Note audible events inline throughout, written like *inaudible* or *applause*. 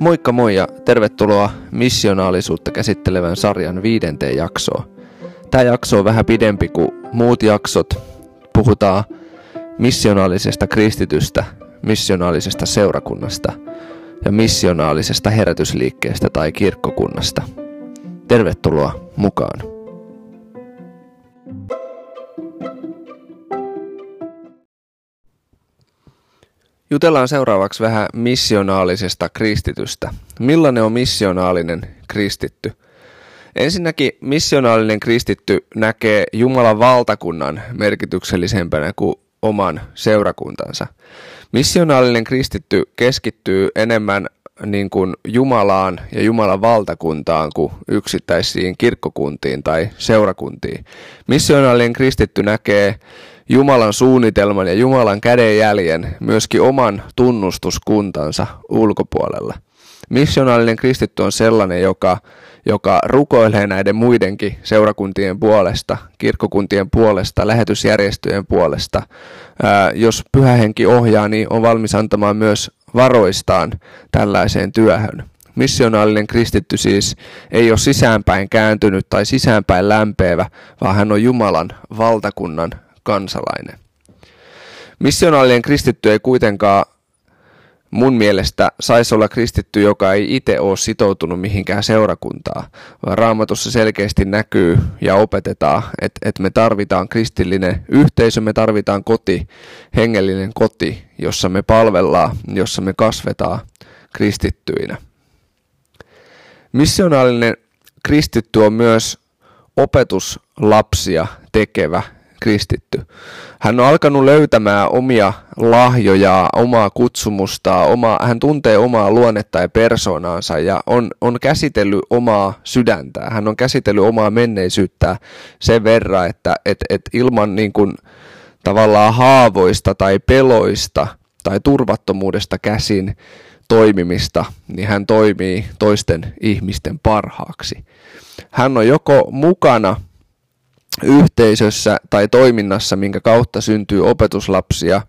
Moikka moi ja tervetuloa missionaalisuutta käsittelevän sarjan viidenteen jaksoon. Tämä jakso on vähän pidempi kuin muut jaksot. Puhutaan missionaalisesta kristitystä, missionaalisesta seurakunnasta ja missionaalisesta herätysliikkeestä tai kirkkokunnasta. Tervetuloa mukaan. Jutellaan seuraavaksi vähän missionaalisesta kristitystä. Millainen on missionaalinen kristitty? Ensinnäkin missionaalinen kristitty näkee Jumalan valtakunnan merkityksellisempänä kuin oman seurakuntansa. Missionaalinen kristitty keskittyy enemmän niin kuin Jumalaan ja Jumalan valtakuntaan kuin yksittäisiin kirkkokuntiin tai seurakuntiin. Missionaalinen kristitty näkee Jumalan suunnitelman ja Jumalan kädenjäljen myöskin oman tunnustuskuntansa ulkopuolella. Missionaalinen kristitty on sellainen, joka, joka rukoilee näiden muidenkin seurakuntien puolesta, kirkkokuntien puolesta, lähetysjärjestöjen puolesta. Ää, jos pyhähenki ohjaa, niin on valmis antamaan myös varoistaan tällaiseen työhön. Missionaalinen kristitty siis ei ole sisäänpäin kääntynyt tai sisäänpäin lämpeävä, vaan hän on Jumalan valtakunnan kansalainen. Missionaalinen kristitty ei kuitenkaan mun mielestä saisi olla kristitty, joka ei itse ole sitoutunut mihinkään seurakuntaa, raamatussa selkeästi näkyy ja opetetaan, että, että me tarvitaan kristillinen yhteisö, me tarvitaan koti, hengellinen koti, jossa me palvellaan, jossa me kasvetaan kristittyinä. Missionaalinen kristitty on myös opetuslapsia tekevä kristitty. Hän on alkanut löytämään omia lahjoja, omaa kutsumustaa, omaa, hän tuntee omaa luonnetta ja persoonaansa ja on, on käsitellyt omaa sydäntään. Hän on käsitellyt omaa menneisyyttä sen verran, että et, et ilman niin kuin, tavallaan haavoista tai peloista tai turvattomuudesta käsin toimimista, niin hän toimii toisten ihmisten parhaaksi. Hän on joko mukana yhteisössä tai toiminnassa, minkä kautta syntyy opetuslapsia.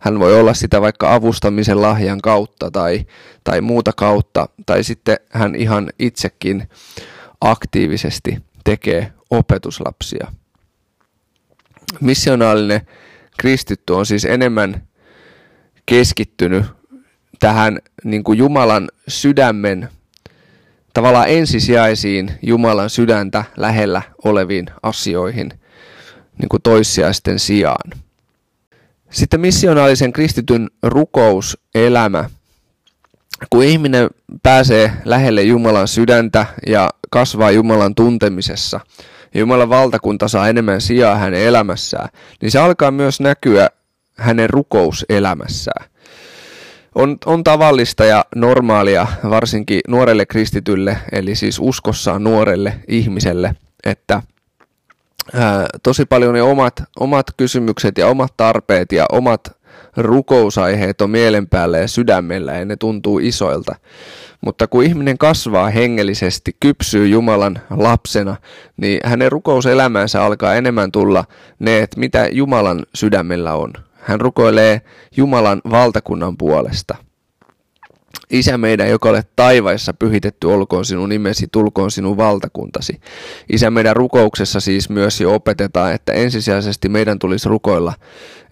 Hän voi olla sitä vaikka avustamisen lahjan kautta tai, tai muuta kautta, tai sitten hän ihan itsekin aktiivisesti tekee opetuslapsia. Missionaalinen kristitty on siis enemmän keskittynyt tähän niin kuin Jumalan sydämen tavallaan ensisijaisiin Jumalan sydäntä lähellä oleviin asioihin niin kuin toissijaisten sijaan. Sitten missionaalisen kristityn rukouselämä. Kun ihminen pääsee lähelle Jumalan sydäntä ja kasvaa Jumalan tuntemisessa, Jumalan valtakunta saa enemmän sijaa hänen elämässään, niin se alkaa myös näkyä hänen rukouselämässään on, on tavallista ja normaalia varsinkin nuorelle kristitylle, eli siis uskossaan nuorelle ihmiselle, että ää, tosi paljon ne omat, omat kysymykset ja omat tarpeet ja omat rukousaiheet on mielen päällä ja sydämellä ja ne tuntuu isoilta. Mutta kun ihminen kasvaa hengellisesti, kypsyy Jumalan lapsena, niin hänen rukouselämänsä alkaa enemmän tulla ne, että mitä Jumalan sydämellä on. Hän rukoilee Jumalan valtakunnan puolesta. Isä meidän, joka olet taivaissa, pyhitetty olkoon sinun nimesi, tulkoon sinun valtakuntasi. Isä meidän rukouksessa siis myös jo opetetaan, että ensisijaisesti meidän tulisi rukoilla,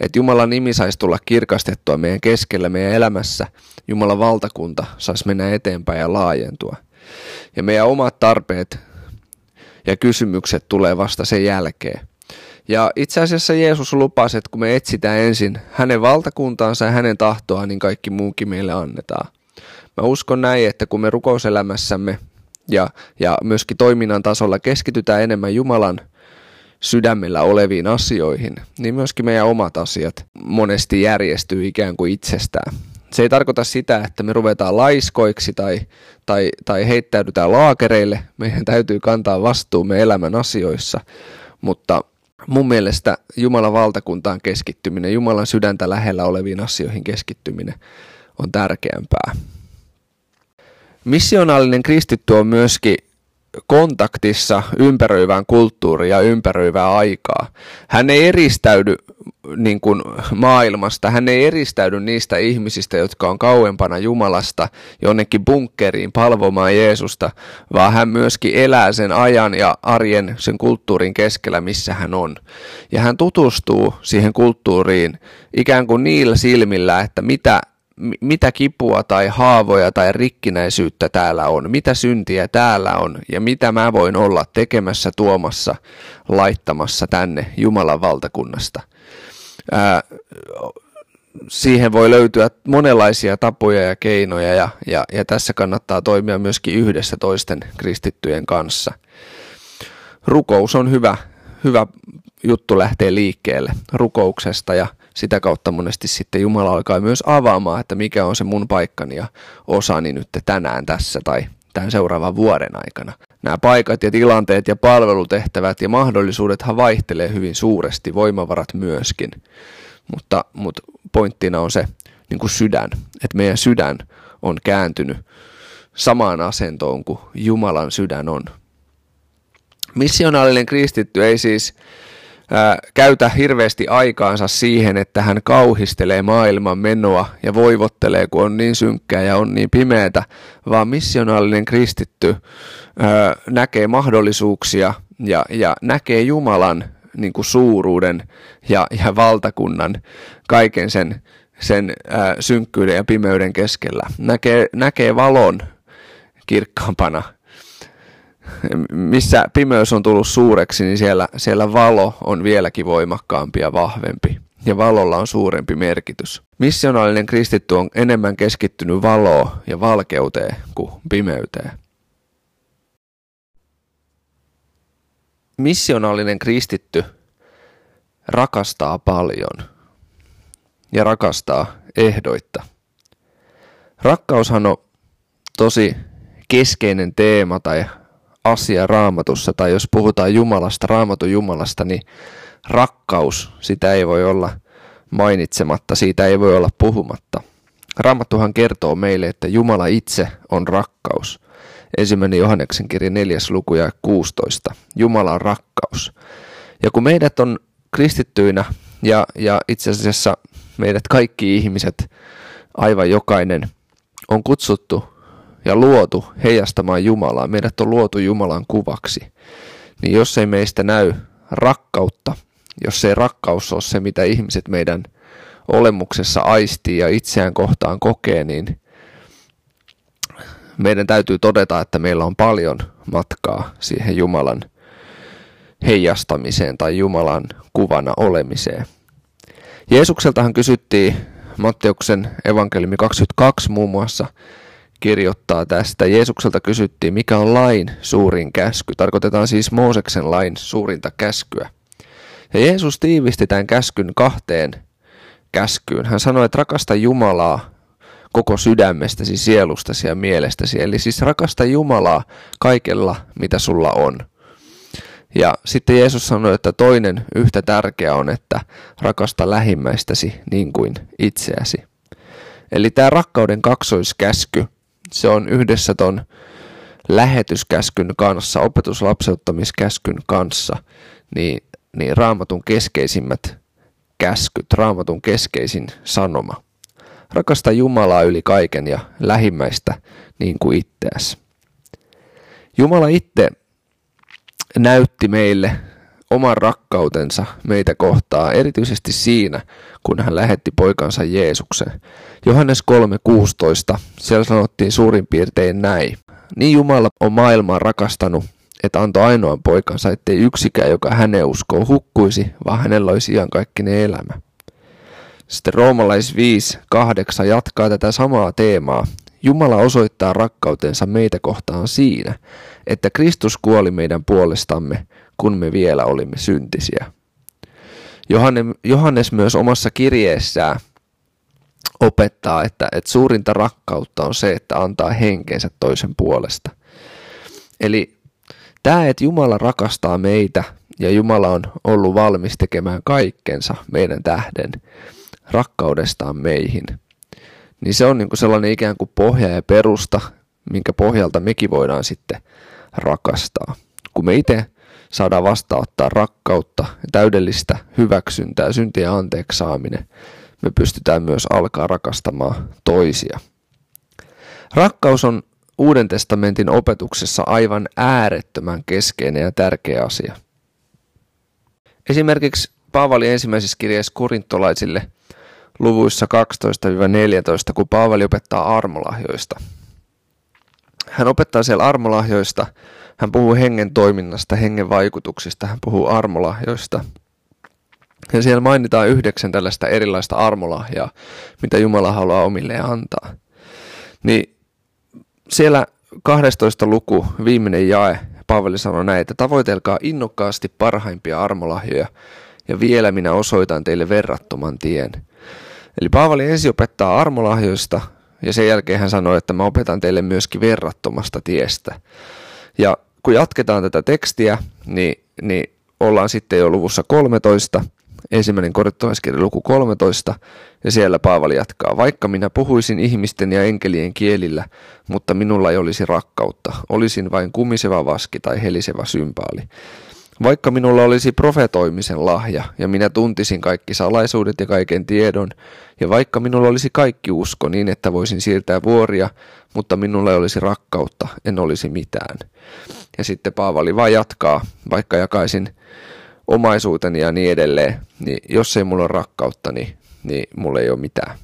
että Jumalan nimi saisi tulla kirkastettua meidän keskellä, meidän elämässä. Jumalan valtakunta saisi mennä eteenpäin ja laajentua. Ja meidän omat tarpeet ja kysymykset tulee vasta sen jälkeen. Ja itse asiassa Jeesus lupasi, että kun me etsitään ensin hänen valtakuntaansa ja hänen tahtoaan, niin kaikki muukin meille annetaan. Mä uskon näin, että kun me rukouselämässämme ja, ja myöskin toiminnan tasolla keskitytään enemmän Jumalan sydämellä oleviin asioihin, niin myöskin meidän omat asiat monesti järjestyy ikään kuin itsestään. Se ei tarkoita sitä, että me ruvetaan laiskoiksi tai, tai, tai heittäydytään laakereille. Meidän täytyy kantaa vastuumme elämän asioissa, mutta mun mielestä Jumalan valtakuntaan keskittyminen, Jumalan sydäntä lähellä oleviin asioihin keskittyminen on tärkeämpää. Missionaalinen kristitty on myöskin kontaktissa ympäröivään kulttuuriin ja ympäröivää aikaa. Hän ei eristäydy niin kuin maailmasta, hän ei eristäydy niistä ihmisistä, jotka on kauempana Jumalasta jonnekin bunkkeriin palvomaan Jeesusta, vaan hän myöskin elää sen ajan ja arjen, sen kulttuurin keskellä, missä hän on. Ja hän tutustuu siihen kulttuuriin ikään kuin niillä silmillä, että mitä mitä kipua tai haavoja tai rikkinäisyyttä täällä on, mitä syntiä täällä on ja mitä mä voin olla tekemässä, tuomassa, laittamassa tänne Jumalan valtakunnasta. Ää, siihen voi löytyä monenlaisia tapoja ja keinoja ja, ja, ja tässä kannattaa toimia myöskin yhdessä toisten kristittyjen kanssa. Rukous on hyvä, hyvä juttu lähtee liikkeelle rukouksesta ja sitä kautta monesti sitten Jumala alkaa myös avaamaan, että mikä on se mun paikkani ja osani nyt tänään tässä tai tämän seuraavan vuoden aikana. Nämä paikat ja tilanteet ja palvelutehtävät ja mahdollisuudethan vaihtelee hyvin suuresti, voimavarat myöskin. Mutta, mutta pointtina on se niin kuin sydän, että meidän sydän on kääntynyt samaan asentoon kuin Jumalan sydän on. Missionaalinen kristitty ei siis käytä hirveästi aikaansa siihen, että hän kauhistelee maailman menoa ja voivottelee, kun on niin synkkää ja on niin pimeätä, vaan missionaalinen kristitty ää, näkee mahdollisuuksia ja, ja näkee Jumalan niin kuin suuruuden ja, ja valtakunnan kaiken sen, sen ää, synkkyyden ja pimeyden keskellä. Näkee, näkee valon kirkkaampana – missä pimeys on tullut suureksi, niin siellä, siellä valo on vieläkin voimakkaampi ja vahvempi. Ja valolla on suurempi merkitys. Missionaalinen kristitty on enemmän keskittynyt valoon ja valkeuteen kuin pimeyteen. Missionaalinen kristitty rakastaa paljon ja rakastaa ehdoitta. Rakkaushan on tosi keskeinen teema tai asia raamatussa, tai jos puhutaan Jumalasta, raamatun Jumalasta, niin rakkaus, sitä ei voi olla mainitsematta, siitä ei voi olla puhumatta. Raamattuhan kertoo meille, että Jumala itse on rakkaus. Ensimmäinen Johanneksen kirja 4. luku ja 16. Jumala on rakkaus. Ja kun meidät on kristittyinä ja, ja itse asiassa meidät kaikki ihmiset, aivan jokainen, on kutsuttu ja luotu heijastamaan Jumalaa, meidät on luotu Jumalan kuvaksi, niin jos ei meistä näy rakkautta, jos ei rakkaus ole se, mitä ihmiset meidän olemuksessa aistii ja itseään kohtaan kokee, niin meidän täytyy todeta, että meillä on paljon matkaa siihen Jumalan heijastamiseen tai Jumalan kuvana olemiseen. Jeesukseltahan kysyttiin Matteuksen evankeliumi 22 muun muassa, kirjoittaa tästä. Jeesukselta kysyttiin, mikä on lain suurin käsky. Tarkoitetaan siis Mooseksen lain suurinta käskyä. Ja Jeesus tiivisti tämän käskyn kahteen käskyyn. Hän sanoi, että rakasta Jumalaa koko sydämestäsi, sielustasi ja mielestäsi. Eli siis rakasta Jumalaa kaikella, mitä sulla on. Ja sitten Jeesus sanoi, että toinen yhtä tärkeä on, että rakasta lähimmäistäsi niin kuin itseäsi. Eli tämä rakkauden kaksoiskäsky se on yhdessä ton lähetyskäskyn kanssa, opetuslapseuttamiskäskyn kanssa, niin, niin raamatun keskeisimmät käskyt, raamatun keskeisin sanoma. Rakasta Jumalaa yli kaiken ja lähimmäistä niin kuin itseäsi. Jumala itse näytti meille oman rakkautensa meitä kohtaa, erityisesti siinä, kun hän lähetti poikansa Jeesuksen. Johannes 3.16, siellä sanottiin suurin piirtein näin. Niin Jumala on maailmaa rakastanut, että antoi ainoan poikansa, ettei yksikään, joka hänen uskoo, hukkuisi, vaan hänellä olisi iankaikkinen elämä. Sitten roomalais 5.8 jatkaa tätä samaa teemaa. Jumala osoittaa rakkautensa meitä kohtaan siinä, että Kristus kuoli meidän puolestamme, kun me vielä olimme syntisiä. Johannes myös omassa kirjeessään opettaa, että, että suurinta rakkautta on se, että antaa henkensä toisen puolesta. Eli tämä, että Jumala rakastaa meitä ja Jumala on ollut valmis tekemään kaikkensa meidän tähden rakkaudestaan meihin, niin se on niin kuin sellainen ikään kuin pohja ja perusta, minkä pohjalta mekin voidaan sitten rakastaa. Kun me itse saadaan vastaanottaa rakkautta ja täydellistä hyväksyntää, syntien anteeksi saaminen, me pystytään myös alkaa rakastamaan toisia. Rakkaus on Uuden testamentin opetuksessa aivan äärettömän keskeinen ja tärkeä asia. Esimerkiksi Paavali ensimmäisessä kirjeessä korintolaisille luvuissa 12-14, kun Paavali opettaa armolahjoista. Hän opettaa siellä armolahjoista, hän puhuu hengen toiminnasta, hengen vaikutuksista, hän puhuu armolahjoista. Ja siellä mainitaan yhdeksän tällaista erilaista armolahjaa, mitä Jumala haluaa omilleen antaa. Niin siellä 12 luku, viimeinen jae, Paavali sanoi näin, että tavoitelkaa innokkaasti parhaimpia armolahjoja, ja vielä minä osoitan teille verrattoman tien. Eli Paavali ensin opettaa armolahjoista, ja sen jälkeen hän sanoi, että mä opetan teille myöskin verrattomasta tiestä. Ja kun jatketaan tätä tekstiä, niin, niin ollaan sitten jo luvussa 13, ensimmäinen korintolaiskirja luku 13, ja siellä Paavali jatkaa, vaikka minä puhuisin ihmisten ja enkelien kielillä, mutta minulla ei olisi rakkautta, olisin vain kumiseva vaski tai helisevä sympaali. Vaikka minulla olisi profetoimisen lahja, ja minä tuntisin kaikki salaisuudet ja kaiken tiedon, ja vaikka minulla olisi kaikki usko niin, että voisin siirtää vuoria, mutta minulla ei olisi rakkautta, en olisi mitään. Ja sitten Paavali vaan jatkaa, vaikka jakaisin omaisuuteni ja niin edelleen, niin jos ei mulla ole rakkautta, niin, niin mulla ei ole mitään.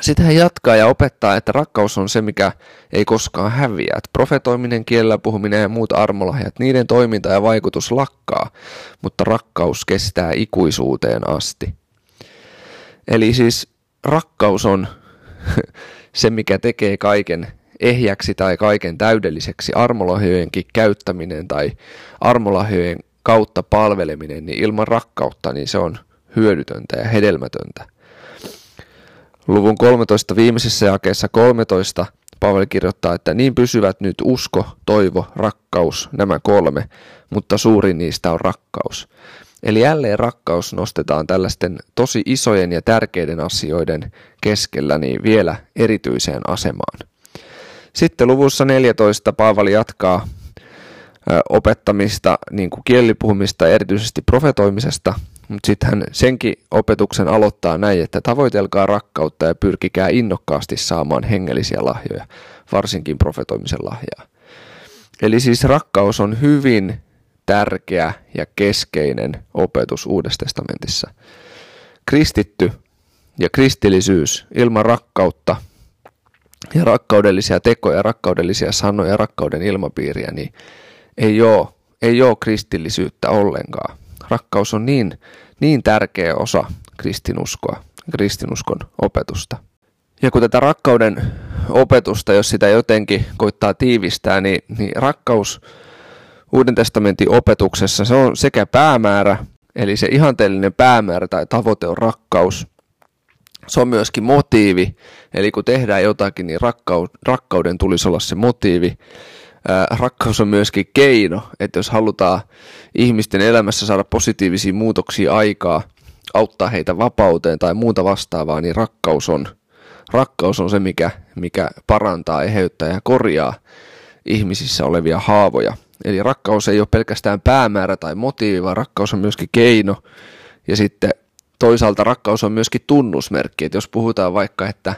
Sitten hän jatkaa ja opettaa, että rakkaus on se, mikä ei koskaan häviä. Että profetoiminen, kielellä puhuminen ja muut armolahjat, niiden toiminta ja vaikutus lakkaa, mutta rakkaus kestää ikuisuuteen asti. Eli siis rakkaus on *laughs* se, mikä tekee kaiken ehjäksi tai kaiken täydelliseksi. Armolahjojenkin käyttäminen tai armolahjojen kautta palveleminen, niin ilman rakkautta niin se on hyödytöntä ja hedelmätöntä. Luvun 13 viimeisessä jakeessa 13 Paavali kirjoittaa, että niin pysyvät nyt usko, toivo, rakkaus, nämä kolme, mutta suurin niistä on rakkaus. Eli jälleen rakkaus nostetaan tällaisten tosi isojen ja tärkeiden asioiden keskellä niin vielä erityiseen asemaan. Sitten luvussa 14 Paavali jatkaa opettamista, niin kuin kielipuhumista, erityisesti profetoimisesta, mutta sitten hän senkin opetuksen aloittaa näin, että tavoitelkaa rakkautta ja pyrkikää innokkaasti saamaan hengellisiä lahjoja, varsinkin profetoimisen lahjaa. Eli siis rakkaus on hyvin tärkeä ja keskeinen opetus Uudessa testamentissa. Kristitty ja kristillisyys ilman rakkautta ja rakkaudellisia tekoja, rakkaudellisia sanoja, rakkauden ilmapiiriä, niin ei ole, ei ole kristillisyyttä ollenkaan. Rakkaus on niin, niin tärkeä osa kristinuskoa, kristinuskon opetusta. Ja kun tätä rakkauden opetusta, jos sitä jotenkin koittaa tiivistää, niin, niin rakkaus Uuden testamentin opetuksessa se on sekä päämäärä, eli se ihanteellinen päämäärä tai tavoite on rakkaus. Se on myöskin motiivi, eli kun tehdään jotakin, niin rakkauden tulisi olla se motiivi rakkaus on myöskin keino, että jos halutaan ihmisten elämässä saada positiivisia muutoksia aikaa, auttaa heitä vapauteen tai muuta vastaavaa, niin rakkaus on, rakkaus on se, mikä, mikä parantaa, eheyttää ja korjaa ihmisissä olevia haavoja. Eli rakkaus ei ole pelkästään päämäärä tai motiivi, vaan rakkaus on myöskin keino. Ja sitten toisaalta rakkaus on myöskin tunnusmerkki, että jos puhutaan vaikka, että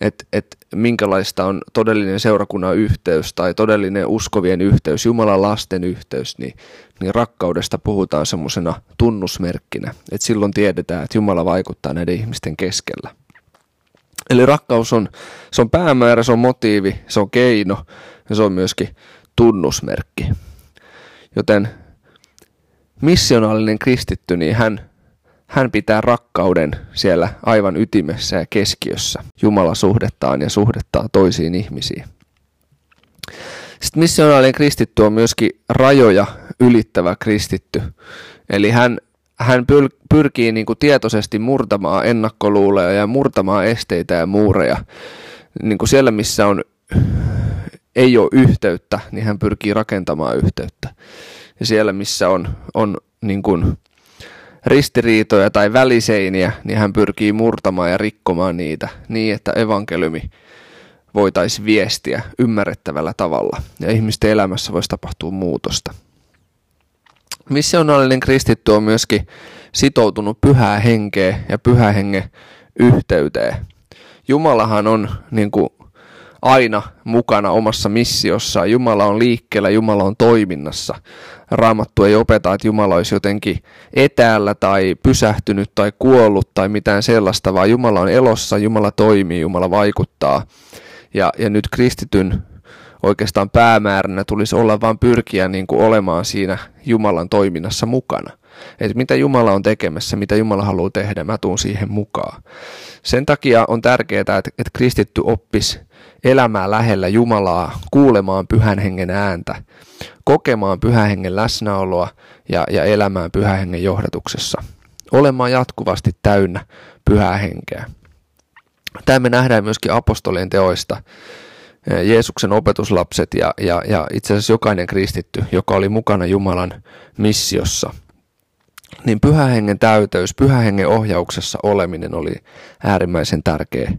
että et minkälaista on todellinen seurakunnan yhteys tai todellinen uskovien yhteys, Jumalan lasten yhteys, niin, niin rakkaudesta puhutaan semmoisena tunnusmerkkinä, että silloin tiedetään, että Jumala vaikuttaa näiden ihmisten keskellä. Eli rakkaus on, se on päämäärä, se on motiivi, se on keino ja se on myöskin tunnusmerkki. Joten missionaalinen kristitty, niin hän hän pitää rakkauden siellä aivan ytimessä ja keskiössä Jumala suhdettaan ja suhdettaa toisiin ihmisiin. Sitten missionaalinen kristitty on myöskin rajoja ylittävä kristitty. Eli hän, hän pyrkii niin kuin tietoisesti murtamaan ennakkoluuleja ja murtamaan esteitä ja muureja. Niin kuin siellä, missä on, ei ole yhteyttä, niin hän pyrkii rakentamaan yhteyttä. Ja siellä, missä on, on niin kuin ristiriitoja tai väliseiniä, niin hän pyrkii murtamaan ja rikkomaan niitä niin, että evankeliumi voitaisiin viestiä ymmärrettävällä tavalla ja ihmisten elämässä voisi tapahtua muutosta. Missionaalinen kristitty on myöskin sitoutunut pyhää henkeä ja pyhää hengen yhteyteen. Jumalahan on niin kuin aina mukana omassa missiossaan. Jumala on liikkeellä, Jumala on toiminnassa. Raamattu ei opeta, että Jumala olisi jotenkin etäällä tai pysähtynyt tai kuollut tai mitään sellaista, vaan Jumala on elossa, Jumala toimii, Jumala vaikuttaa. Ja, ja nyt kristityn oikeastaan päämääränä tulisi olla vain pyrkiä niin kuin olemaan siinä Jumalan toiminnassa mukana. Että mitä Jumala on tekemässä, mitä Jumala haluaa tehdä, mä tuun siihen mukaan. Sen takia on tärkeää, että, että kristitty oppisi elämää lähellä Jumalaa, kuulemaan pyhän hengen ääntä, kokemaan pyhän hengen läsnäoloa ja, ja elämään pyhän hengen johdatuksessa. Olemaan jatkuvasti täynnä pyhää henkeä. Tämä me nähdään myöskin apostolien teoista. Jeesuksen opetuslapset ja, ja, ja itse asiassa jokainen kristitty, joka oli mukana Jumalan missiossa. Niin pyhä hengen täyteys, pyhä hengen ohjauksessa oleminen oli äärimmäisen tärkeä,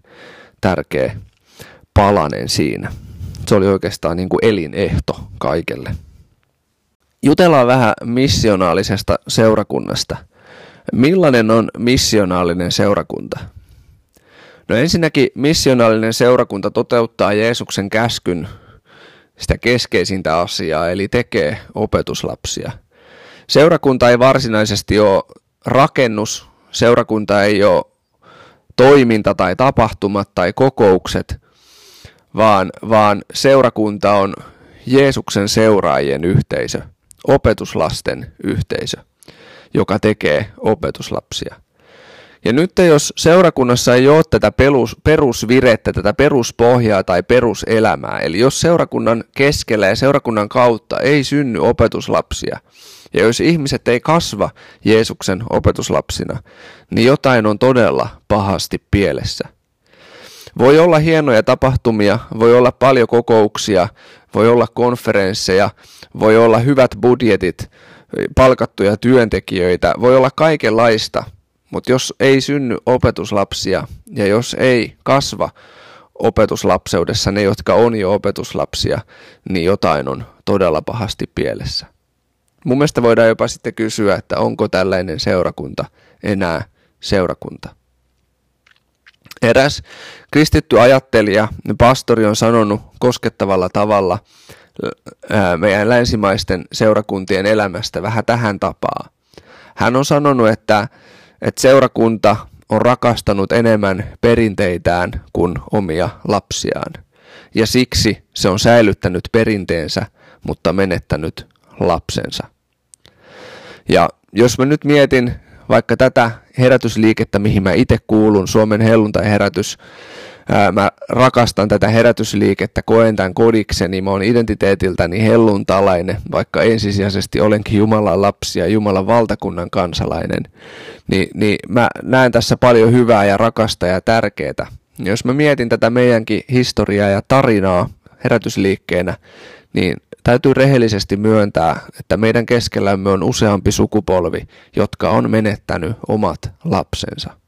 tärkeä palanen siinä. Se oli oikeastaan niin kuin elinehto kaikelle. Jutellaan vähän missionaalisesta seurakunnasta. Millainen on missionaalinen seurakunta? No ensinnäkin missionaalinen seurakunta toteuttaa Jeesuksen käskyn sitä keskeisintä asiaa, eli tekee opetuslapsia. Seurakunta ei varsinaisesti ole rakennus, seurakunta ei ole toiminta tai tapahtumat tai kokoukset, vaan, vaan seurakunta on Jeesuksen seuraajien yhteisö, opetuslasten yhteisö, joka tekee opetuslapsia. Ja nyt jos seurakunnassa ei ole tätä perus, perusvirettä, tätä peruspohjaa tai peruselämää, eli jos seurakunnan keskellä ja seurakunnan kautta ei synny opetuslapsia, ja jos ihmiset ei kasva Jeesuksen opetuslapsina, niin jotain on todella pahasti pielessä. Voi olla hienoja tapahtumia, voi olla paljon kokouksia, voi olla konferensseja, voi olla hyvät budjetit, palkattuja työntekijöitä, voi olla kaikenlaista, mutta jos ei synny opetuslapsia ja jos ei kasva opetuslapseudessa ne, jotka on jo opetuslapsia, niin jotain on todella pahasti pielessä. Mun mielestä voidaan jopa sitten kysyä, että onko tällainen seurakunta enää seurakunta. Eräs kristitty ajattelija, pastori on sanonut koskettavalla tavalla meidän länsimaisten seurakuntien elämästä vähän tähän tapaa. Hän on sanonut, että, että seurakunta on rakastanut enemmän perinteitään kuin omia lapsiaan. Ja siksi se on säilyttänyt perinteensä, mutta menettänyt lapsensa. Ja jos mä nyt mietin vaikka tätä herätysliikettä, mihin mä itse kuulun, Suomen helluntai-herätys, mä rakastan tätä herätysliikettä, koen tämän kodikseni, mä oon identiteetiltäni helluntalainen, vaikka ensisijaisesti olenkin Jumalan lapsi ja Jumalan valtakunnan kansalainen, niin, niin mä näen tässä paljon hyvää ja rakasta ja tärkeää. Jos mä mietin tätä meidänkin historiaa ja tarinaa herätysliikkeenä, niin Täytyy rehellisesti myöntää, että meidän keskellämme on useampi sukupolvi, jotka on menettänyt omat lapsensa.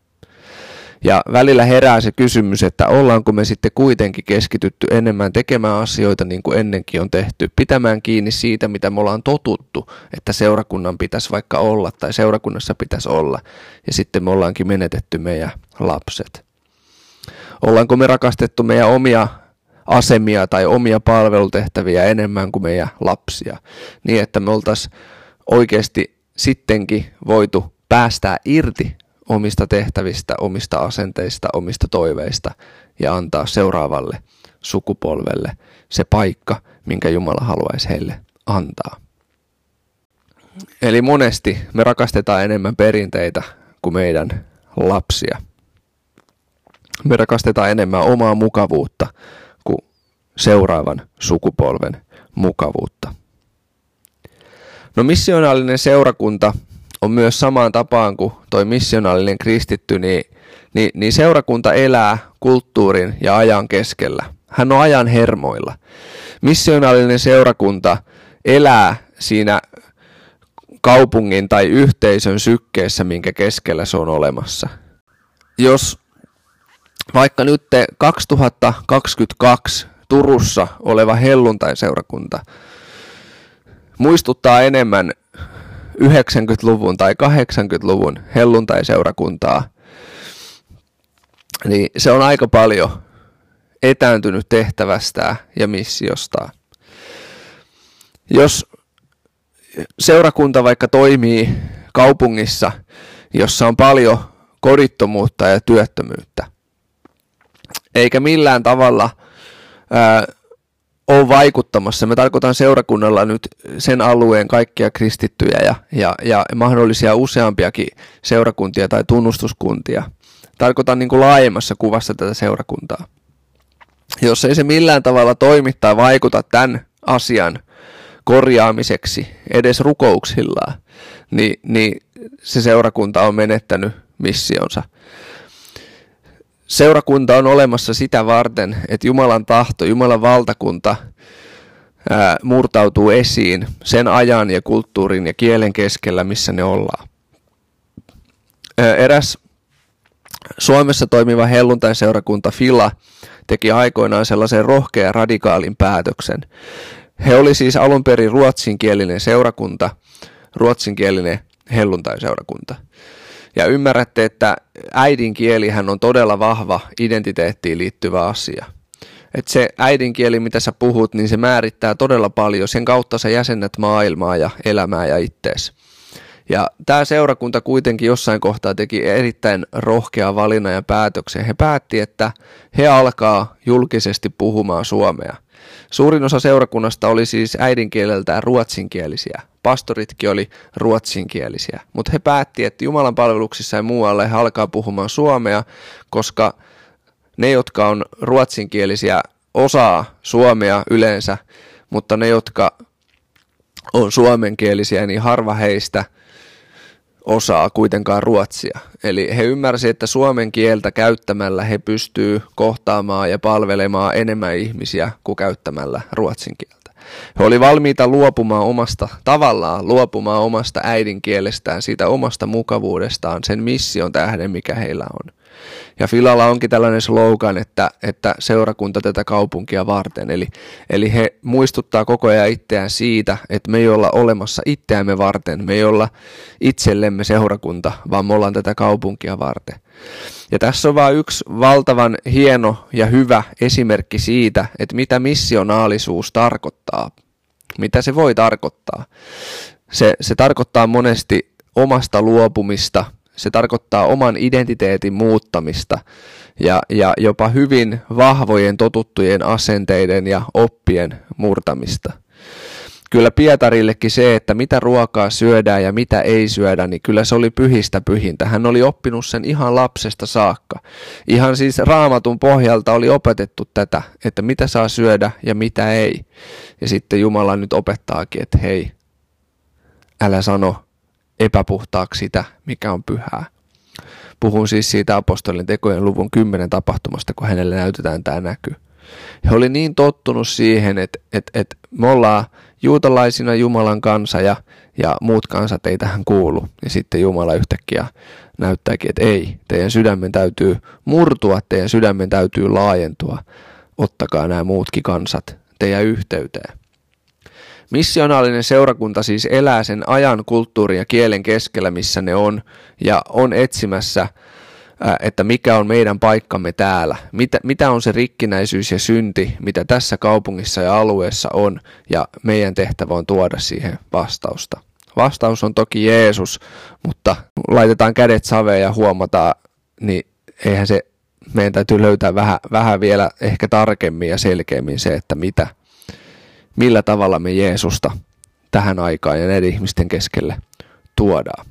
Ja välillä herää se kysymys, että ollaanko me sitten kuitenkin keskitytty enemmän tekemään asioita niin kuin ennenkin on tehty, pitämään kiinni siitä, mitä me ollaan totuttu, että seurakunnan pitäisi vaikka olla tai seurakunnassa pitäisi olla, ja sitten me ollaankin menetetty meidän lapset. Ollaanko me rakastettu meidän omia asemia tai omia palvelutehtäviä enemmän kuin meidän lapsia. Niin, että me oltaisiin oikeasti sittenkin voitu päästää irti omista tehtävistä, omista asenteista, omista toiveista ja antaa seuraavalle sukupolvelle se paikka, minkä Jumala haluaisi heille antaa. Eli monesti me rakastetaan enemmän perinteitä kuin meidän lapsia. Me rakastetaan enemmän omaa mukavuutta seuraavan sukupolven mukavuutta. No missionaalinen seurakunta on myös samaan tapaan kuin toi missionaalinen kristitty, niin, niin, niin seurakunta elää kulttuurin ja ajan keskellä. Hän on ajan hermoilla. Missionaalinen seurakunta elää siinä kaupungin tai yhteisön sykkeessä, minkä keskellä se on olemassa. Jos vaikka nyt 2022 Turussa oleva helluntai-seurakunta muistuttaa enemmän 90-luvun tai 80-luvun helluntai-seurakuntaa, niin se on aika paljon etääntynyt tehtävästä ja missiosta. Jos seurakunta vaikka toimii kaupungissa, jossa on paljon kodittomuutta ja työttömyyttä, eikä millään tavalla ää, ole vaikuttamassa. Me tarkoitan seurakunnalla nyt sen alueen kaikkia kristittyjä ja, ja, ja mahdollisia useampiakin seurakuntia tai tunnustuskuntia. Tarkoitan niin kuin laajemmassa kuvassa tätä seurakuntaa. Jos ei se millään tavalla toimi tai vaikuta tämän asian korjaamiseksi edes rukouksillaan, niin, niin se seurakunta on menettänyt missionsa. Seurakunta on olemassa sitä varten, että Jumalan tahto, Jumalan valtakunta ää, murtautuu esiin sen ajan ja kulttuurin ja kielen keskellä, missä ne ollaan. Ää, eräs Suomessa toimiva helluntai-seurakunta Fila teki aikoinaan sellaisen rohkean radikaalin päätöksen. He oli siis alun perin ruotsinkielinen seurakunta, ruotsinkielinen helluntai-seurakunta. Ja ymmärrätte, että äidinkielihän on todella vahva identiteettiin liittyvä asia. Että se äidinkieli, mitä sä puhut, niin se määrittää todella paljon. Sen kautta sä jäsenet maailmaa ja elämää ja ittees. Ja tämä seurakunta kuitenkin jossain kohtaa teki erittäin rohkea valinnan ja päätöksen. He päätti, että he alkaa julkisesti puhumaan suomea. Suurin osa seurakunnasta oli siis äidinkieleltään ruotsinkielisiä. Pastoritkin oli ruotsinkielisiä. Mutta he päätti, että Jumalan palveluksissa ja muualle he alkaa puhumaan suomea, koska ne, jotka on ruotsinkielisiä, osaa suomea yleensä, mutta ne, jotka on suomenkielisiä, niin harva heistä – osaa kuitenkaan ruotsia. Eli he ymmärsivät, että suomen kieltä käyttämällä he pystyy kohtaamaan ja palvelemaan enemmän ihmisiä kuin käyttämällä ruotsin kieltä. He oli valmiita luopumaan omasta, tavallaan luopumaan omasta äidinkielestään, siitä omasta mukavuudestaan, sen mission tähden, mikä heillä on. Ja Filalla onkin tällainen slogan, että, että seurakunta tätä kaupunkia varten. Eli, eli he muistuttaa koko ajan itseään siitä, että me ei olla olemassa itseämme varten, me ei olla itsellemme seurakunta, vaan me ollaan tätä kaupunkia varten. Ja tässä on vain yksi valtavan hieno ja hyvä esimerkki siitä, että mitä missionaalisuus tarkoittaa. Mitä se voi tarkoittaa. Se, se tarkoittaa monesti omasta luopumista – se tarkoittaa oman identiteetin muuttamista ja, ja jopa hyvin vahvojen totuttujen asenteiden ja oppien murtamista. Kyllä Pietarillekin se, että mitä ruokaa syödään ja mitä ei syödä, niin kyllä se oli pyhistä pyhintä. Hän oli oppinut sen ihan lapsesta saakka. Ihan siis raamatun pohjalta oli opetettu tätä, että mitä saa syödä ja mitä ei. Ja sitten Jumala nyt opettaakin, että hei, älä sano epäpuhtaaksi sitä, mikä on pyhää. Puhun siis siitä apostolin tekojen luvun 10 tapahtumasta, kun hänelle näytetään tämä näky. He oli niin tottunut siihen, että, että, että me ollaan juutalaisina Jumalan kansa ja, ja muut kansat ei tähän kuulu. Ja sitten Jumala yhtäkkiä näyttääkin, että ei, teidän sydämen täytyy murtua, teidän sydämen täytyy laajentua. Ottakaa nämä muutkin kansat teidän yhteyteen. Missionaalinen seurakunta siis elää sen ajan, kulttuurin ja kielen keskellä, missä ne on, ja on etsimässä, että mikä on meidän paikkamme täällä, mitä, mitä on se rikkinäisyys ja synti, mitä tässä kaupungissa ja alueessa on, ja meidän tehtävä on tuoda siihen vastausta. Vastaus on toki Jeesus, mutta laitetaan kädet saveen ja huomataan, niin eihän se, meidän täytyy löytää vähän, vähän vielä ehkä tarkemmin ja selkeämmin se, että mitä, millä tavalla me Jeesusta tähän aikaan ja näiden ihmisten keskelle tuodaan.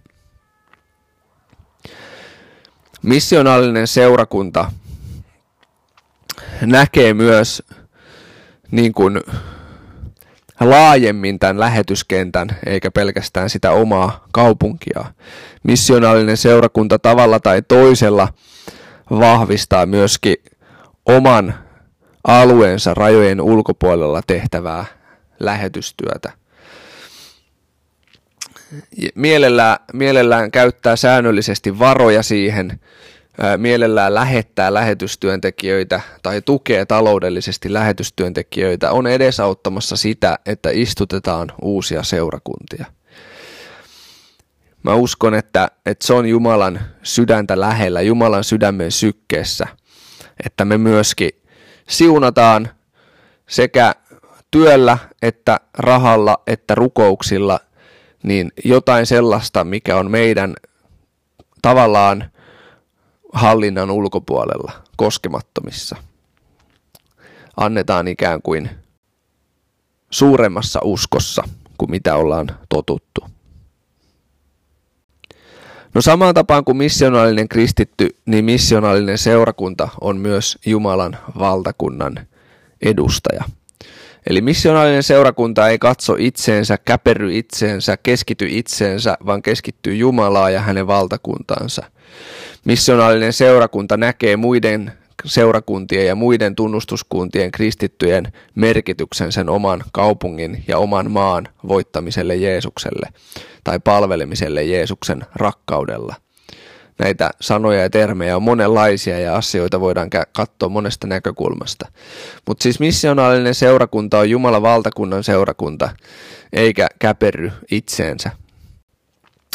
Missionaalinen seurakunta näkee myös niin kuin laajemmin tämän lähetyskentän, eikä pelkästään sitä omaa kaupunkia. Missionaalinen seurakunta tavalla tai toisella vahvistaa myöskin oman alueensa rajojen ulkopuolella tehtävää lähetystyötä. Mielellään, mielellään käyttää säännöllisesti varoja siihen, mielellään lähettää lähetystyöntekijöitä tai tukee taloudellisesti lähetystyöntekijöitä, on edesauttamassa sitä, että istutetaan uusia seurakuntia. Mä uskon, että, että se on Jumalan sydäntä lähellä, Jumalan sydämen sykkeessä, että me myöskin siunataan sekä työllä että rahalla että rukouksilla niin jotain sellaista, mikä on meidän tavallaan hallinnan ulkopuolella, koskemattomissa. Annetaan ikään kuin suuremmassa uskossa kuin mitä ollaan totuttu. No samaan tapaan kuin missionaalinen kristitty, niin missionaalinen seurakunta on myös Jumalan valtakunnan edustaja. Eli missionaalinen seurakunta ei katso itseensä, käpery itseensä, keskity itseensä, vaan keskittyy Jumalaa ja hänen valtakuntaansa. Missionaalinen seurakunta näkee muiden seurakuntien ja muiden tunnustuskuntien kristittyjen merkityksen sen oman kaupungin ja oman maan voittamiselle Jeesukselle tai palvelemiselle Jeesuksen rakkaudella. Näitä sanoja ja termejä on monenlaisia ja asioita voidaan katsoa monesta näkökulmasta. Mutta siis missionaalinen seurakunta on Jumalan valtakunnan seurakunta, eikä käperry itseensä.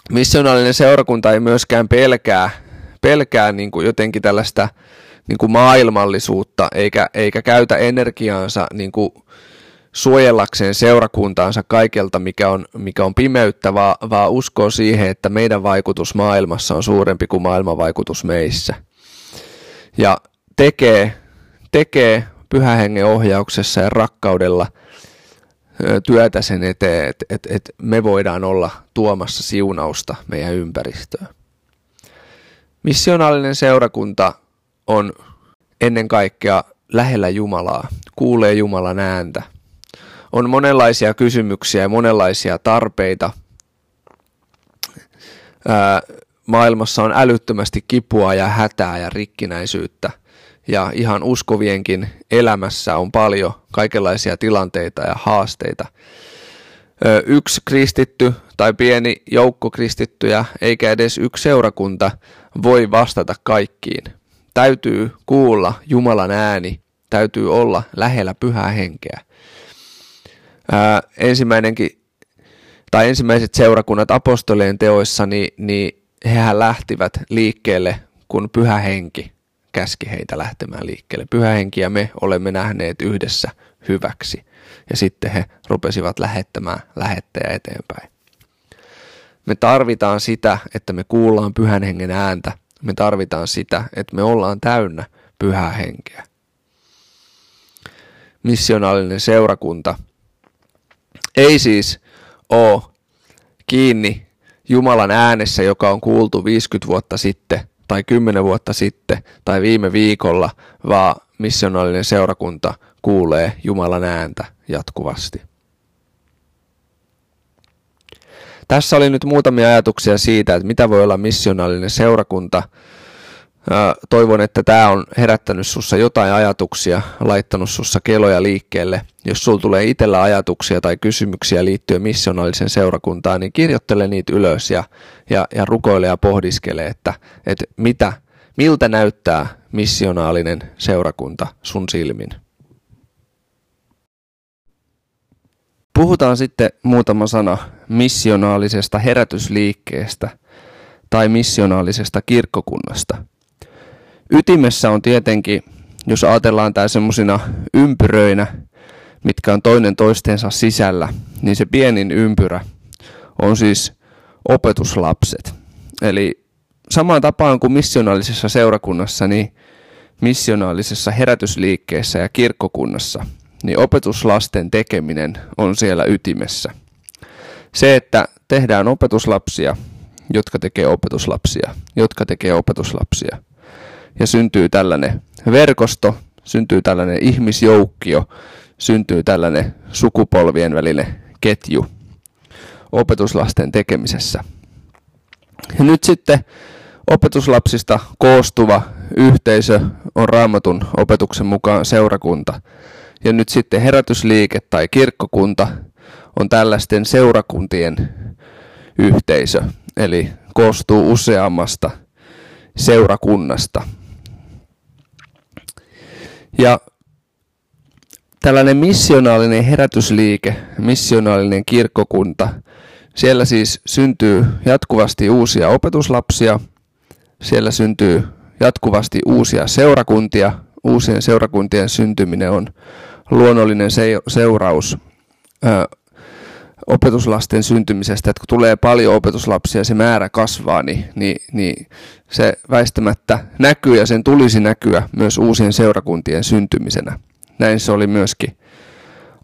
Missionaalinen seurakunta ei myöskään pelkää, pelkää niin kuin jotenkin tällaista niin kuin maailmallisuutta, eikä, eikä käytä energiaansa niin kuin suojellakseen seurakuntaansa kaikelta, mikä on, mikä on pimeyttä, vaan, vaan uskoo siihen, että meidän vaikutus maailmassa on suurempi kuin maailman vaikutus meissä. Ja tekee, tekee pyhähengen ohjauksessa ja rakkaudella työtä sen eteen, että et, et me voidaan olla tuomassa siunausta meidän ympäristöön. Missionaalinen seurakunta on ennen kaikkea lähellä Jumalaa, kuulee Jumalan ääntä – on monenlaisia kysymyksiä ja monenlaisia tarpeita. Ää, maailmassa on älyttömästi kipua ja hätää ja rikkinäisyyttä. Ja ihan uskovienkin elämässä on paljon kaikenlaisia tilanteita ja haasteita. Yksi kristitty tai pieni joukko kristittyjä, eikä edes yksi seurakunta voi vastata kaikkiin. Täytyy kuulla Jumalan ääni, täytyy olla lähellä pyhää henkeä ää, ensimmäinenkin, tai ensimmäiset seurakunnat apostolien teoissa, niin, niin hehän lähtivät liikkeelle, kun pyhä henki käski heitä lähtemään liikkeelle. Pyhä henki ja me olemme nähneet yhdessä hyväksi. Ja sitten he rupesivat lähettämään lähettäjä eteenpäin. Me tarvitaan sitä, että me kuullaan pyhän hengen ääntä. Me tarvitaan sitä, että me ollaan täynnä pyhää henkeä. Missionaalinen seurakunta – ei siis ole kiinni Jumalan äänessä, joka on kuultu 50 vuotta sitten tai 10 vuotta sitten tai viime viikolla, vaan missionaalinen seurakunta kuulee Jumalan ääntä jatkuvasti. Tässä oli nyt muutamia ajatuksia siitä, että mitä voi olla missionaalinen seurakunta – Toivon, että tämä on herättänyt sussa jotain ajatuksia, laittanut sussa keloja liikkeelle. Jos sulla tulee itsellä ajatuksia tai kysymyksiä liittyen missionaalisen seurakuntaan, niin kirjoittele niitä ylös ja, ja, ja rukoile ja pohdiskele, että, että mitä, miltä näyttää missionaalinen seurakunta sun silmin. Puhutaan sitten muutama sana missionaalisesta herätysliikkeestä tai missionaalisesta kirkkokunnasta – ytimessä on tietenkin, jos ajatellaan tämä semmoisina ympyröinä, mitkä on toinen toistensa sisällä, niin se pienin ympyrä on siis opetuslapset. Eli samaan tapaan kuin missionaalisessa seurakunnassa, niin missionaalisessa herätysliikkeessä ja kirkkokunnassa, niin opetuslasten tekeminen on siellä ytimessä. Se, että tehdään opetuslapsia, jotka tekee opetuslapsia, jotka tekee opetuslapsia – ja syntyy tällainen verkosto, syntyy tällainen ihmisjoukkio, syntyy tällainen sukupolvien välinen ketju opetuslasten tekemisessä. Ja nyt sitten opetuslapsista koostuva yhteisö on raamatun opetuksen mukaan seurakunta. Ja nyt sitten herätysliike tai kirkkokunta on tällaisten seurakuntien yhteisö, eli koostuu useammasta seurakunnasta. Ja tällainen missionaalinen herätysliike, missionaalinen kirkkokunta, siellä siis syntyy jatkuvasti uusia opetuslapsia, siellä syntyy jatkuvasti uusia seurakuntia, uusien seurakuntien syntyminen on luonnollinen seuraus opetuslasten syntymisestä, että kun tulee paljon opetuslapsia ja se määrä kasvaa, niin, niin, niin se väistämättä näkyy ja sen tulisi näkyä myös uusien seurakuntien syntymisenä. Näin se oli myöskin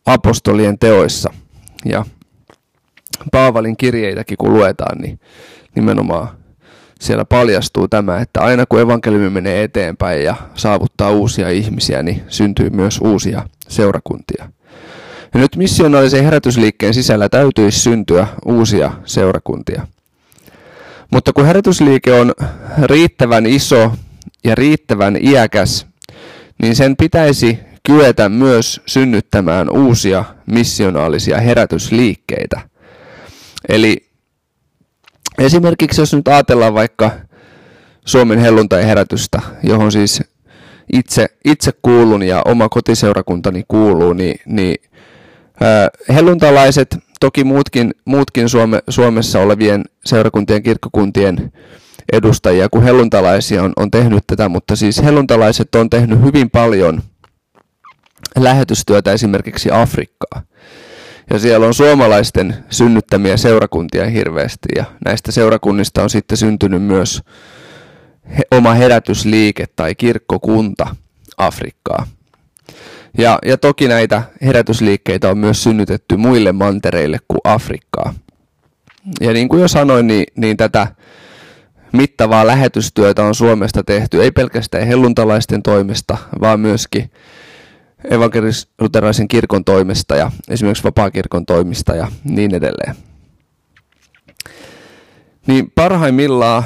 apostolien teoissa. Ja Paavalin kirjeitäkin kun luetaan, niin nimenomaan siellä paljastuu tämä, että aina kun evankeliumi menee eteenpäin ja saavuttaa uusia ihmisiä, niin syntyy myös uusia seurakuntia. Ja nyt missionaalisen herätysliikkeen sisällä täytyisi syntyä uusia seurakuntia. Mutta kun herätysliike on riittävän iso ja riittävän iäkäs, niin sen pitäisi kyetä myös synnyttämään uusia missionaalisia herätysliikkeitä. Eli esimerkiksi jos nyt ajatellaan vaikka Suomen helluntai-herätystä, johon siis itse, itse kuulun ja oma kotiseurakuntani kuuluu, niin, niin Helluntalaiset, toki muutkin, muutkin Suome, Suomessa olevien seurakuntien kirkkokuntien edustajia kuin helluntalaisia on, on tehnyt tätä, mutta siis helluntalaiset on tehnyt hyvin paljon lähetystyötä esimerkiksi Afrikkaa. Ja siellä on suomalaisten synnyttämiä seurakuntia hirveästi ja näistä seurakunnista on sitten syntynyt myös he, oma herätysliike tai kirkkokunta Afrikkaa. Ja, ja toki näitä herätysliikkeitä on myös synnytetty muille mantereille kuin Afrikkaa. Ja niin kuin jo sanoin, niin, niin tätä mittavaa lähetystyötä on Suomesta tehty ei pelkästään helluntalaisten toimesta, vaan myöskin evankelis-luterilaisen kirkon toimesta ja esimerkiksi vapaakirkon toimista ja niin edelleen. Niin parhaimmillaan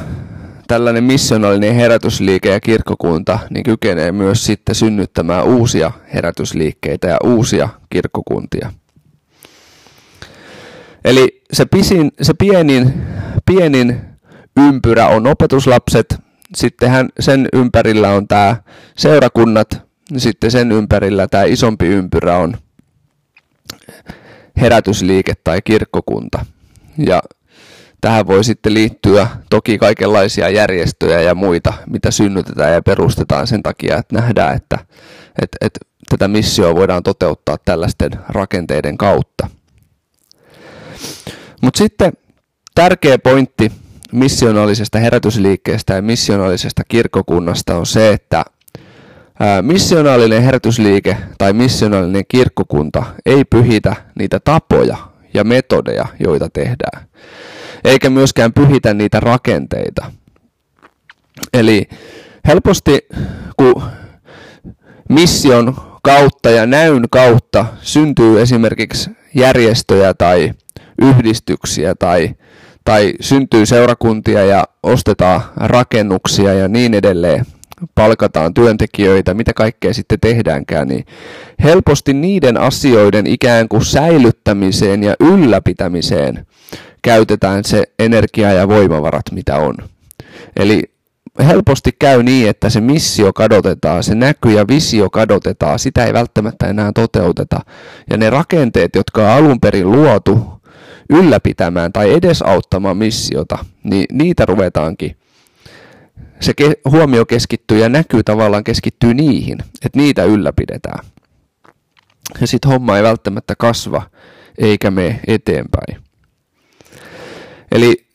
tällainen missionaalinen herätysliike ja kirkkokunta niin kykenee myös sitten synnyttämään uusia herätysliikkeitä ja uusia kirkkokuntia. Eli se, pisin, se pienin, pienin ympyrä on opetuslapset, sitten sen ympärillä on tämä seurakunnat, sitten sen ympärillä tämä isompi ympyrä on herätysliike tai kirkkokunta. Ja Tähän voi sitten liittyä toki kaikenlaisia järjestöjä ja muita, mitä synnytetään ja perustetaan sen takia, että nähdään, että, että, että tätä missioa voidaan toteuttaa tällaisten rakenteiden kautta. Mutta sitten tärkeä pointti missionaalisesta herätysliikkeestä ja missionaalisesta kirkkokunnasta on se, että missionaalinen herätysliike tai missionaalinen kirkkokunta ei pyhitä niitä tapoja ja metodeja, joita tehdään eikä myöskään pyhitä niitä rakenteita. Eli helposti, kun mission kautta ja näyn kautta syntyy esimerkiksi järjestöjä tai yhdistyksiä tai, tai syntyy seurakuntia ja ostetaan rakennuksia ja niin edelleen, palkataan työntekijöitä, mitä kaikkea sitten tehdäänkään, niin helposti niiden asioiden ikään kuin säilyttämiseen ja ylläpitämiseen käytetään se energia ja voimavarat, mitä on. Eli helposti käy niin, että se missio kadotetaan, se näky ja visio kadotetaan, sitä ei välttämättä enää toteuteta. Ja ne rakenteet, jotka on alun perin luotu ylläpitämään tai edesauttamaan missiota, niin niitä ruvetaankin. Se huomio keskittyy ja näkyy tavallaan keskittyy niihin, että niitä ylläpidetään. Ja sitten homma ei välttämättä kasva eikä mene eteenpäin. Eli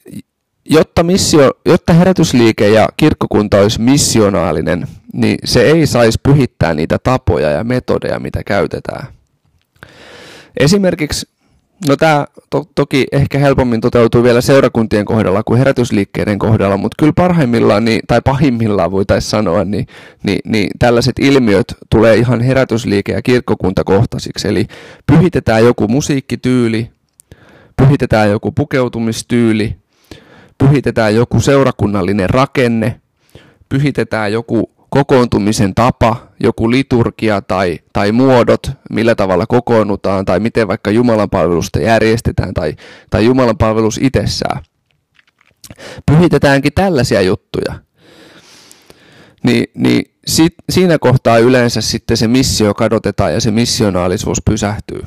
jotta, missio, jotta herätysliike ja kirkkokunta olisi missionaalinen, niin se ei saisi pyhittää niitä tapoja ja metodeja, mitä käytetään. Esimerkiksi, no tämä to, toki ehkä helpommin toteutuu vielä seurakuntien kohdalla kuin herätysliikkeiden kohdalla, mutta kyllä parhaimmillaan, niin, tai pahimmillaan voitaisiin sanoa, niin, niin, niin tällaiset ilmiöt tulee ihan herätysliike- ja kirkkokuntakohtaisiksi. Eli pyhitetään joku musiikkityyli, pyhitetään joku pukeutumistyyli, pyhitetään joku seurakunnallinen rakenne, pyhitetään joku kokoontumisen tapa, joku liturgia tai, tai muodot, millä tavalla kokoonnutaan tai miten vaikka Jumalan palvelusta järjestetään tai, tai Jumalan palvelus itsessään. Pyhitetäänkin tällaisia juttuja. niin, niin sit, siinä kohtaa yleensä sitten se missio kadotetaan ja se missionaalisuus pysähtyy.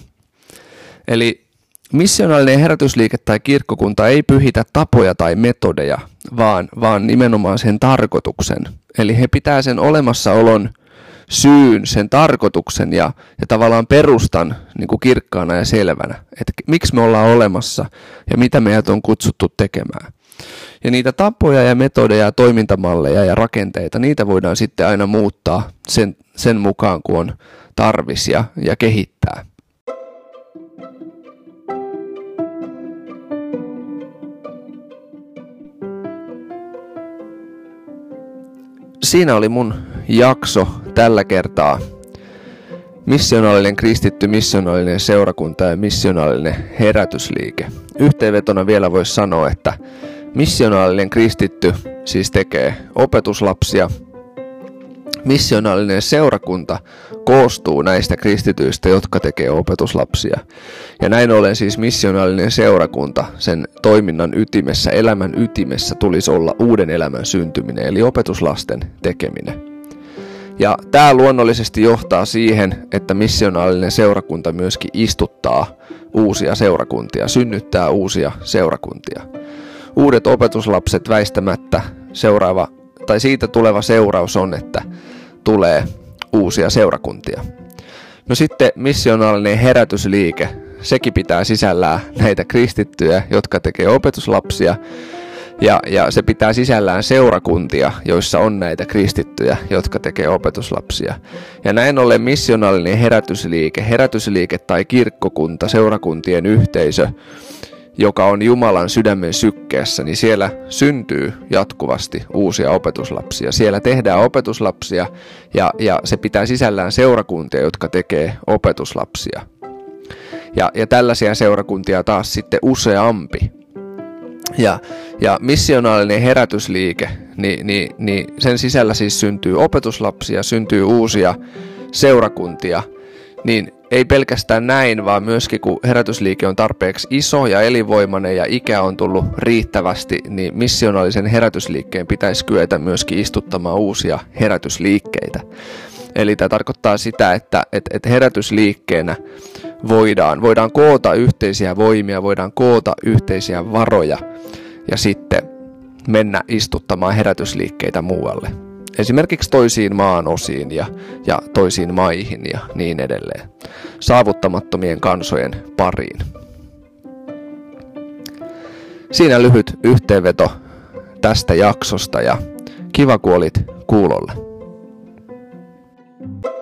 Eli missionaalinen herätysliike tai kirkkokunta ei pyhitä tapoja tai metodeja, vaan, vaan nimenomaan sen tarkoituksen. Eli he pitää sen olemassaolon syyn, sen tarkoituksen ja, ja tavallaan perustan niin kuin kirkkaana ja selvänä, että miksi me ollaan olemassa ja mitä meidät on kutsuttu tekemään. Ja niitä tapoja ja metodeja, toimintamalleja ja rakenteita, niitä voidaan sitten aina muuttaa sen, sen mukaan, kun on tarvis ja, ja kehittää. Siinä oli mun jakso tällä kertaa. Missionaalinen kristitty, missionaalinen seurakunta ja missionaalinen herätysliike. Yhteenvetona vielä voisi sanoa, että missionaalinen kristitty siis tekee opetuslapsia. Missionaalinen seurakunta koostuu näistä kristityistä, jotka tekee opetuslapsia. Ja näin ollen siis missionaalinen seurakunta, sen toiminnan ytimessä, elämän ytimessä tulisi olla uuden elämän syntyminen, eli opetuslasten tekeminen. Ja tämä luonnollisesti johtaa siihen, että missionaalinen seurakunta myöskin istuttaa uusia seurakuntia, synnyttää uusia seurakuntia. Uudet opetuslapset väistämättä seuraava, tai siitä tuleva seuraus on, että tulee uusia seurakuntia. No sitten missionaalinen herätysliike, sekin pitää sisällään näitä kristittyjä, jotka tekee opetuslapsia, ja, ja se pitää sisällään seurakuntia, joissa on näitä kristittyjä, jotka tekee opetuslapsia. Ja näin ollen missionaalinen herätysliike, herätysliike tai kirkkokunta, seurakuntien yhteisö, joka on Jumalan sydämen sykkeessä, niin siellä syntyy jatkuvasti uusia opetuslapsia. Siellä tehdään opetuslapsia ja, ja se pitää sisällään seurakuntia, jotka tekee opetuslapsia. Ja, ja tällaisia seurakuntia taas sitten useampi. Ja, ja missionaalinen herätysliike, niin, niin, niin sen sisällä siis syntyy opetuslapsia, syntyy uusia seurakuntia, niin ei pelkästään näin, vaan myöskin kun herätysliike on tarpeeksi iso ja elinvoimainen ja ikä on tullut riittävästi, niin missionaalisen herätysliikkeen pitäisi kyetä myöskin istuttamaan uusia herätysliikkeitä. Eli tämä tarkoittaa sitä, että, että, että herätysliikkeenä voidaan, voidaan koota yhteisiä voimia, voidaan koota yhteisiä varoja ja sitten mennä istuttamaan herätysliikkeitä muualle. Esimerkiksi toisiin maan osiin ja, ja toisiin maihin ja niin edelleen. Saavuttamattomien kansojen pariin. Siinä lyhyt yhteenveto tästä jaksosta ja kiva kun olit kuulolle. thank you